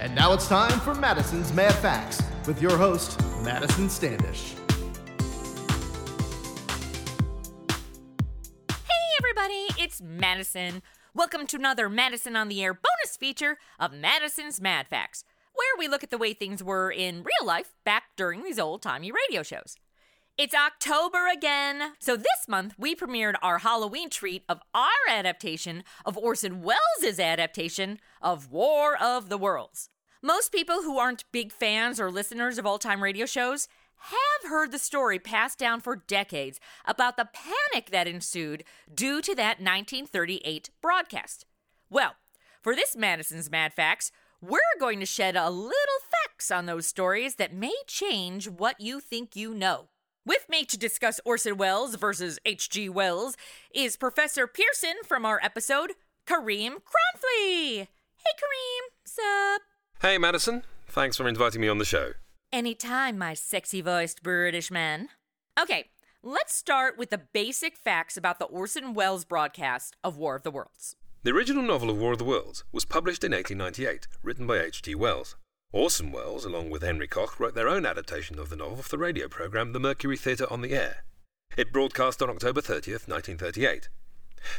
And now it's time for Madison's Mad Facts with your host, Madison Standish. Hey, everybody, it's Madison. Welcome to another Madison on the Air bonus feature of Madison's Mad Facts, where we look at the way things were in real life back during these old timey radio shows. It's October again, so this month we premiered our Halloween treat of our adaptation of Orson Welles' adaptation of War of the Worlds. Most people who aren't big fans or listeners of old time radio shows have heard the story passed down for decades about the panic that ensued due to that 1938 broadcast. Well, for this Madison's Mad Facts, we're going to shed a little facts on those stories that may change what you think you know. With me to discuss Orson Welles versus H.G. Wells is Professor Pearson from our episode, Kareem Cronfley. Hey, Kareem, sup? Hey, Madison. Thanks for inviting me on the show. Anytime, my sexy voiced British man. Okay, let's start with the basic facts about the Orson Welles broadcast of War of the Worlds. The original novel of War of the Worlds was published in 1898, written by H.G. Wells. Orson Welles, along with Henry Koch, wrote their own adaptation of the novel for the radio program The Mercury Theatre on the Air. It broadcast on October 30th, 1938.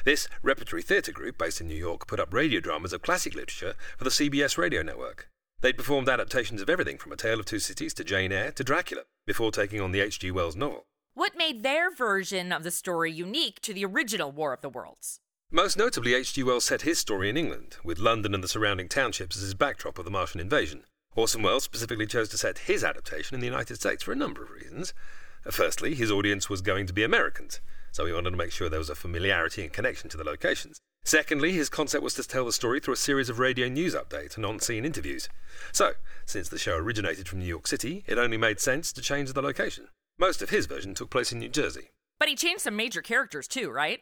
This repertory theatre group, based in New York, put up radio dramas of classic literature for the CBS radio network. They'd performed adaptations of everything from A Tale of Two Cities to Jane Eyre to Dracula, before taking on the H.G. Wells novel. What made their version of the story unique to the original War of the Worlds? Most notably, H.G. Wells set his story in England, with London and the surrounding townships as his backdrop of the Martian invasion. Orson Welles specifically chose to set his adaptation in the United States for a number of reasons. Firstly, his audience was going to be Americans, so he wanted to make sure there was a familiarity and connection to the locations. Secondly, his concept was to tell the story through a series of radio news updates and on scene interviews. So, since the show originated from New York City, it only made sense to change the location. Most of his version took place in New Jersey. But he changed some major characters too, right?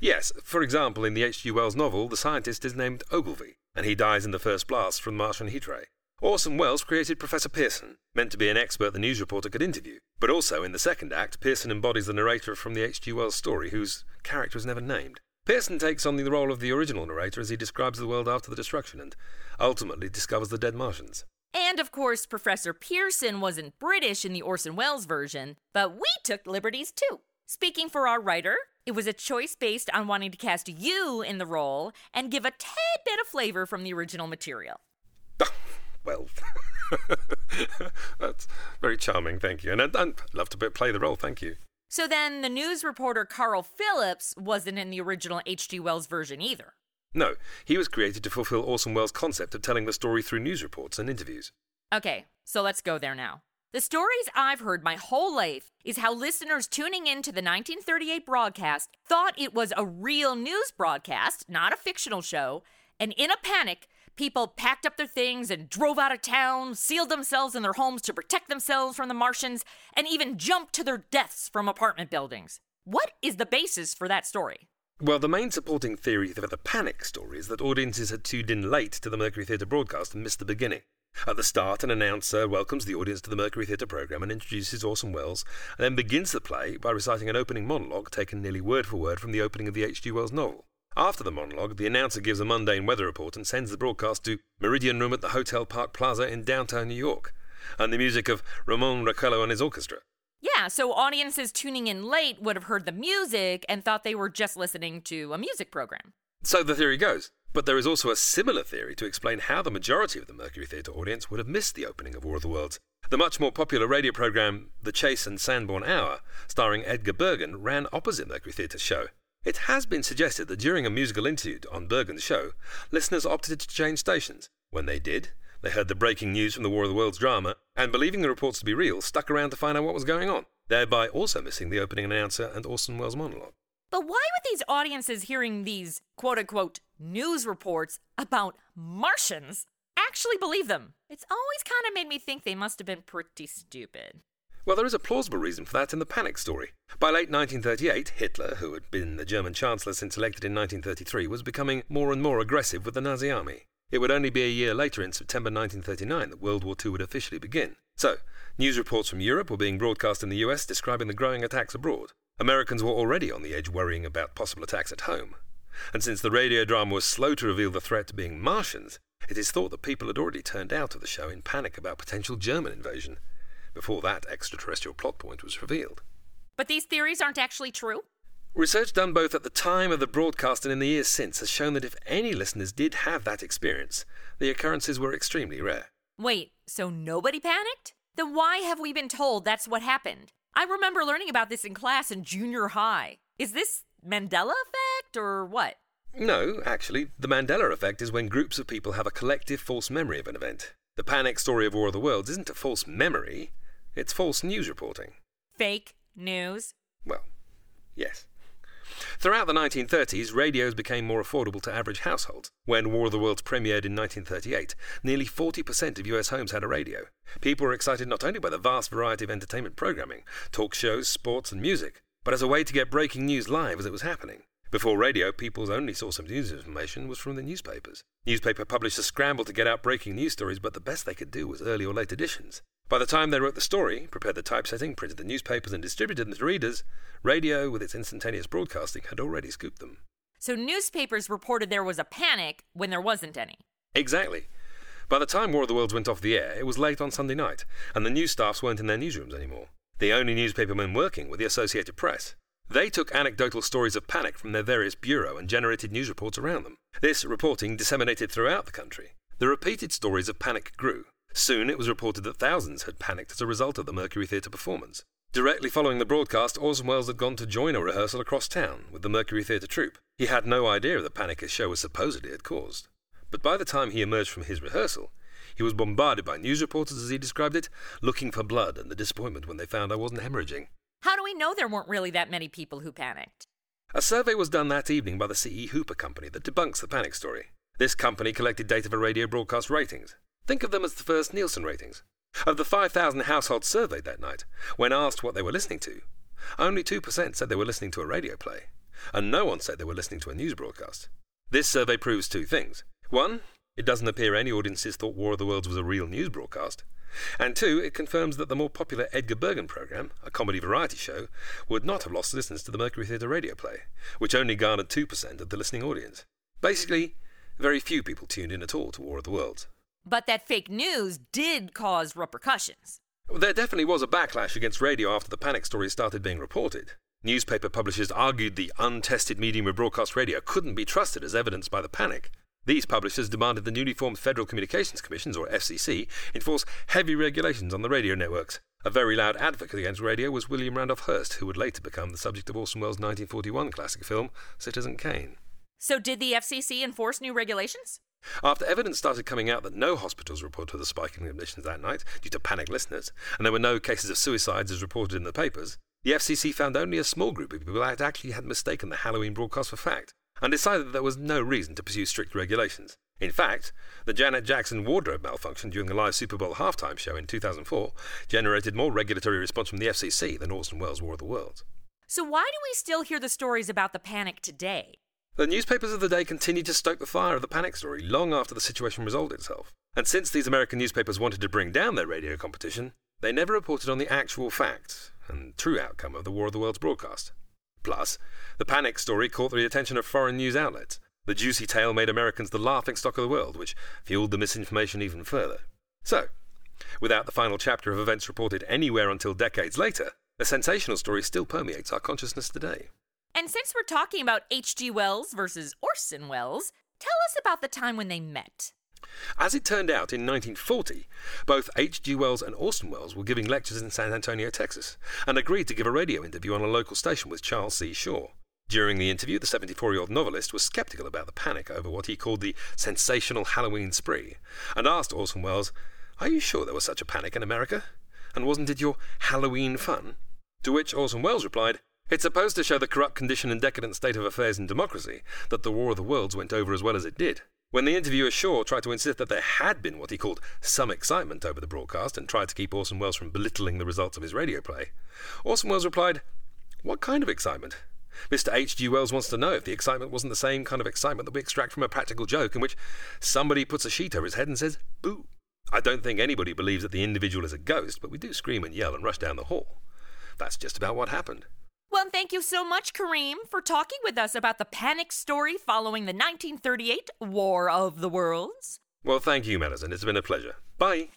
Yes, for example, in the H.G. Wells novel, the scientist is named Ogilvy, and he dies in the first blast from the Martian heat ray. Orson Welles created Professor Pearson, meant to be an expert the news reporter could interview. But also, in the second act, Pearson embodies the narrator from the H.G. Wells story, whose character is never named. Pearson takes on the role of the original narrator as he describes the world after the destruction and ultimately discovers the dead Martians. And of course, Professor Pearson wasn't British in the Orson Welles version, but we took liberties too. Speaking for our writer, it was a choice based on wanting to cast you in the role and give a tad bit of flavor from the original material. Well, that's very charming, thank you. And I'd, I'd love to play the role, thank you. So then the news reporter Carl Phillips wasn't in the original H.G. Wells version either. No, he was created to fulfill Orson Welles' concept of telling the story through news reports and interviews. Okay, so let's go there now. The stories I've heard my whole life is how listeners tuning in to the 1938 broadcast thought it was a real news broadcast, not a fictional show, and in a panic, People packed up their things and drove out of town, sealed themselves in their homes to protect themselves from the Martians, and even jumped to their deaths from apartment buildings. What is the basis for that story? Well, the main supporting theory for the panic story is that audiences had tuned in late to the Mercury Theatre broadcast and missed the beginning. At the start, an announcer welcomes the audience to the Mercury Theatre programme and introduces Orson Welles, and then begins the play by reciting an opening monologue taken nearly word for word from the opening of the H.G. Wells novel. After the monologue, the announcer gives a mundane weather report and sends the broadcast to Meridian Room at the Hotel Park Plaza in downtown New York, and the music of Ramon Raquello and his orchestra. Yeah, so audiences tuning in late would have heard the music and thought they were just listening to a music program. So the theory goes. But there is also a similar theory to explain how the majority of the Mercury Theatre audience would have missed the opening of War of the Worlds. The much more popular radio program The Chase and Sanborn Hour, starring Edgar Bergen, ran opposite Mercury Theatre's show. It has been suggested that during a musical interlude on Bergen's show, listeners opted to change stations. When they did, they heard the breaking news from the War of the Worlds drama, and believing the reports to be real, stuck around to find out what was going on, thereby also missing the opening announcer and Orson Welles monologue. But why would these audiences hearing these quote unquote news reports about Martians actually believe them? It's always kind of made me think they must have been pretty stupid. Well, there is a plausible reason for that in the panic story. By late 1938, Hitler, who had been the German Chancellor since elected in 1933, was becoming more and more aggressive with the Nazi army. It would only be a year later, in September 1939, that World War II would officially begin. So, news reports from Europe were being broadcast in the US describing the growing attacks abroad. Americans were already on the edge worrying about possible attacks at home. And since the radio drama was slow to reveal the threat being Martians, It is thought that people had already turned out of the show in panic about potential German invasion before that extraterrestrial plot point was revealed. But these theories aren't actually true? Research done both at the time of the broadcast and in the years since has shown that if any listeners did have that experience, the occurrences were extremely rare. Wait, so nobody panicked? Then why have we been told that's what happened? I remember learning about this in class in junior high. Is this Mandela effect or what? No, actually, the Mandela effect is when groups of people have a collective false memory of an event. The panic story of War of the Worlds isn't a false memory, it's false news reporting. Fake news? Well, yes. Throughout the 1930s, radios became more affordable to average households. When War of the Worlds premiered in 1938, nearly 40% of US homes had a radio. People were excited not only by the vast variety of entertainment programming, talk shows, sports, and music, but as a way to get breaking news live as it was happening. Before radio, people's only source of news information was from the newspapers. Newspaper publishers scrambled to get out breaking news stories, but the best they could do was early or late editions. By the time they wrote the story, prepared the typesetting, printed the newspapers, and distributed them to readers, radio, with its instantaneous broadcasting, had already scooped them. So newspapers reported there was a panic when there wasn't any. Exactly. By the time War of the Worlds went off the air, it was late on Sunday night, and the news staffs weren't in their newsrooms anymore. The only newspapermen working were the Associated Press. They took anecdotal stories of panic from their various bureaux and generated news reports around them. This reporting disseminated throughout the country. The repeated stories of panic grew, Soon it was reported that thousands had panicked as a result of the Mercury Theatre performance. Directly following the broadcast, Orson Welles had gone to join a rehearsal across town with the Mercury Theatre troupe. He had no idea of the panic his show was supposedly had caused. But by the time he emerged from his rehearsal, he was bombarded by news reporters, as he described it, looking for blood and the disappointment when they found I wasn't hemorrhaging. How do we know there weren't really that many people who panicked? A survey was done that evening by the C.E. Hooper Company that debunks the panic story. This company collected data for radio broadcast ratings. Think of them as the first Nielsen ratings. Of the 5,000 households surveyed that night, when asked what they were listening to, only 2% said they were listening to a radio play, and no one said they were listening to a news broadcast. This survey proves two things. One, it doesn't appear any audiences thought War of the Worlds was a real news broadcast. And two, it confirms that the more popular Edgar Bergen program, a comedy variety show, would not have lost listeners to the Mercury Theatre radio play, which only garnered 2% of the listening audience. Basically, very few people tuned in at all to War of the Worlds. But that fake news did cause repercussions. There definitely was a backlash against radio after the panic stories started being reported. Newspaper publishers argued the untested medium of broadcast radio couldn't be trusted as evidenced by the panic. These publishers demanded the newly formed Federal Communications Commissions, or FCC, enforce heavy regulations on the radio networks. A very loud advocate against radio was William Randolph Hearst, who would later become the subject of Orson Welles' 1941 classic film, Citizen Kane. So, did the FCC enforce new regulations? After evidence started coming out that no hospitals reported the spike in admissions that night due to panicked listeners, and there were no cases of suicides as reported in the papers, the FCC found only a small group of people that actually had mistaken the Halloween broadcast for fact, and decided that there was no reason to pursue strict regulations. In fact, the Janet Jackson wardrobe malfunction during the live Super Bowl halftime show in 2004 generated more regulatory response from the FCC than Orson Welles' War of the Worlds. So, why do we still hear the stories about the panic today? The newspapers of the day continued to stoke the fire of the panic story long after the situation resolved itself. And since these American newspapers wanted to bring down their radio competition, they never reported on the actual fact and true outcome of the War of the Worlds broadcast. Plus, the panic story caught the attention of foreign news outlets. The juicy tale made Americans the laughing stock of the world, which fueled the misinformation even further. So, without the final chapter of events reported anywhere until decades later, the sensational story still permeates our consciousness today. And since we're talking about H.G. Wells versus Orson Welles, tell us about the time when they met. As it turned out, in 1940, both H.G. Wells and Orson Welles were giving lectures in San Antonio, Texas, and agreed to give a radio interview on a local station with Charles C. Shaw. During the interview, the 74 year old novelist was skeptical about the panic over what he called the sensational Halloween spree, and asked Orson Welles, Are you sure there was such a panic in America? And wasn't it your Halloween fun? To which Orson Welles replied, it's supposed to show the corrupt condition and decadent state of affairs in democracy that the War of the Worlds went over as well as it did. When the interviewer Shaw tried to insist that there had been what he called some excitement over the broadcast and tried to keep Orson Welles from belittling the results of his radio play, Orson Welles replied, What kind of excitement? Mr. H.G. Wells wants to know if the excitement wasn't the same kind of excitement that we extract from a practical joke in which somebody puts a sheet over his head and says, Boo. I don't think anybody believes that the individual is a ghost, but we do scream and yell and rush down the hall. That's just about what happened. Well, thank you so much, Kareem, for talking with us about the panic story following the 1938 War of the Worlds. Well, thank you, Madison. It's been a pleasure. Bye.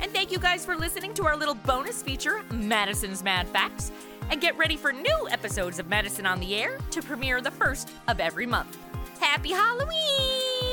And thank you guys for listening to our little bonus feature, Madison's Mad Facts. And get ready for new episodes of Madison on the Air to premiere the first of every month. Happy Halloween!